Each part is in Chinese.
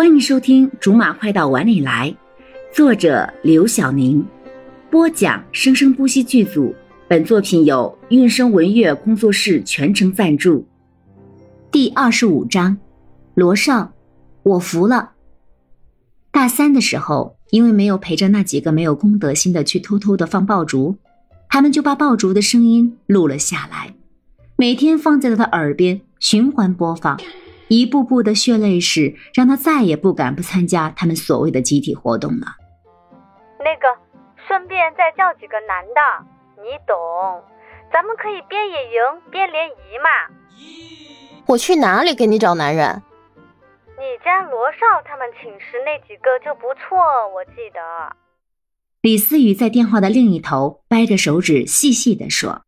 欢迎收听《竹马快到碗里来》，作者刘晓宁，播讲生生不息剧组。本作品由韵声文乐工作室全程赞助。第二十五章，罗少，我服了。大三的时候，因为没有陪着那几个没有公德心的去偷偷的放爆竹，他们就把爆竹的声音录了下来，每天放在了他耳边循环播放。一步步的血泪史，让他再也不敢不参加他们所谓的集体活动了。那个，顺便再叫几个男的，你懂？咱们可以边野营边联谊嘛。我去哪里给你找男人？你家罗少他们寝室那几个就不错，我记得。李思雨在电话的另一头掰着手指细细的说：“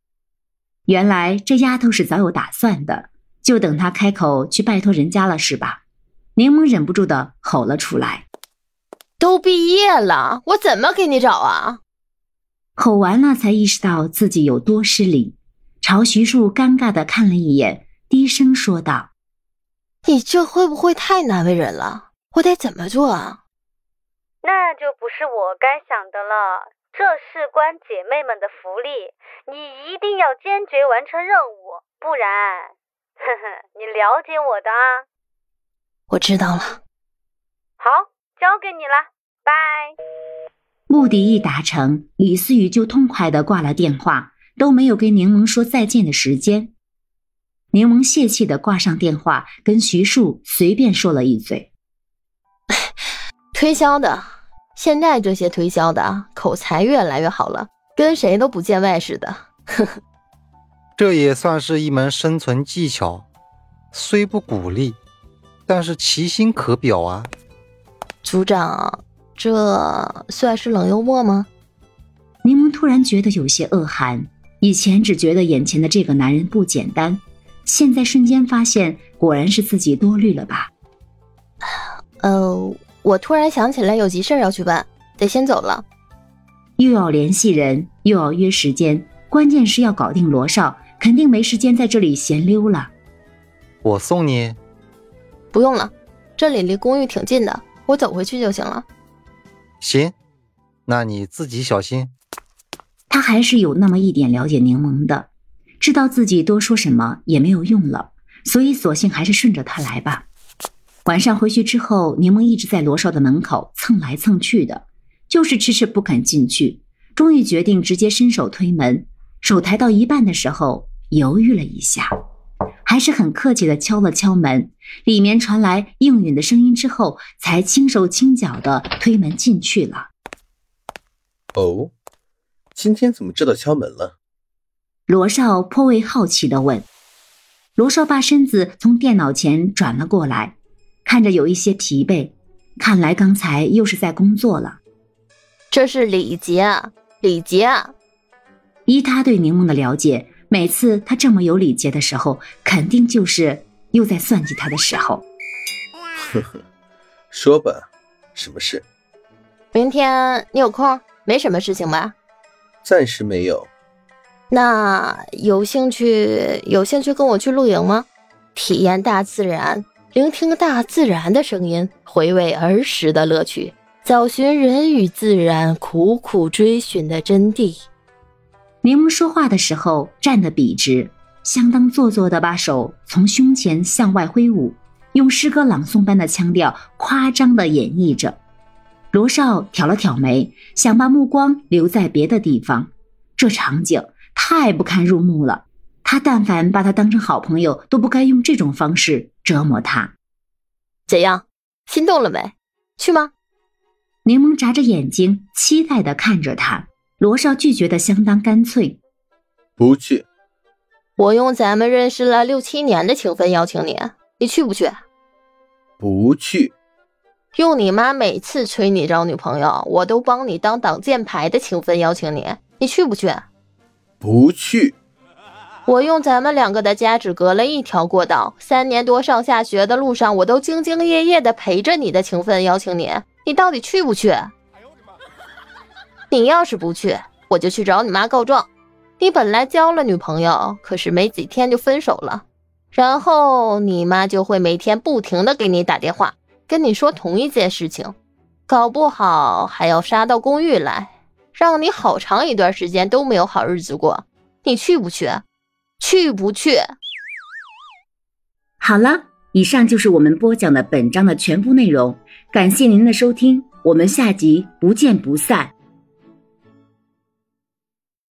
原来这丫头是早有打算的。”就等他开口去拜托人家了，是吧？柠檬忍不住的吼了出来：“都毕业了，我怎么给你找啊？”吼完了，才意识到自己有多失礼，朝徐树尴尬的看了一眼，低声说道：“你这会不会太难为人了？我得怎么做啊？”那就不是我该想的了，这事关姐妹们的福利，你一定要坚决完成任务，不然。呵呵，你了解我的啊，我知道了。好，交给你了，拜。目的一达成，李思雨就痛快的挂了电话，都没有跟柠檬说再见的时间。柠檬泄气的挂上电话，跟徐树随便说了一嘴：“推销的，现在这些推销的口才越来越好了，跟谁都不见外似的。”呵呵。这也算是一门生存技巧，虽不鼓励，但是其心可表啊。组长，这算是冷幽默吗？柠檬突然觉得有些恶寒。以前只觉得眼前的这个男人不简单，现在瞬间发现，果然是自己多虑了吧。呃，我突然想起来有急事要去办，得先走了。又要联系人，又要约时间，关键是要搞定罗少。肯定没时间在这里闲溜了。我送你。不用了，这里离公寓挺近的，我走回去就行了。行，那你自己小心。他还是有那么一点了解柠檬的，知道自己多说什么也没有用了，所以索性还是顺着他来吧。晚上回去之后，柠檬一直在罗少的门口蹭来蹭去的，就是迟迟不肯进去。终于决定直接伸手推门，手抬到一半的时候。犹豫了一下，还是很客气的敲了敲门，里面传来应允的声音之后，才轻手轻脚的推门进去了。哦，今天怎么知道敲门了？罗少颇为好奇的问。罗少把身子从电脑前转了过来，看着有一些疲惫，看来刚才又是在工作了。这是礼节，礼节。依他对柠檬的了解。每次他这么有礼节的时候，肯定就是又在算计他的时候。呵呵，说吧，什么事？明天你有空？没什么事情吧？暂时没有。那有兴趣有兴趣跟我去露营吗？体验大自然，聆听大自然的声音，回味儿时的乐趣，找寻人与自然苦苦追寻的真谛。柠檬说话的时候站得笔直，相当做作的把手从胸前向外挥舞，用诗歌朗诵般的腔调夸张的演绎着。罗少挑了挑眉，想把目光留在别的地方。这场景太不堪入目了，他但凡把他当成好朋友，都不该用这种方式折磨他。怎样，心动了没？去吗？柠檬眨着眼睛，期待的看着他。罗少拒绝的相当干脆，不去。我用咱们认识了六七年的情分邀请你，你去不去？不去。用你妈每次催你找女朋友，我都帮你当挡箭牌的情分邀请你，你去不去？不去。我用咱们两个的家只隔了一条过道，三年多上下学的路上，我都兢兢业业的陪着你的情分邀请你，你到底去不去？你要是不去，我就去找你妈告状。你本来交了女朋友，可是没几天就分手了，然后你妈就会每天不停的给你打电话，跟你说同一件事情，搞不好还要杀到公寓来，让你好长一段时间都没有好日子过。你去不去？去不去？好了，以上就是我们播讲的本章的全部内容，感谢您的收听，我们下集不见不散。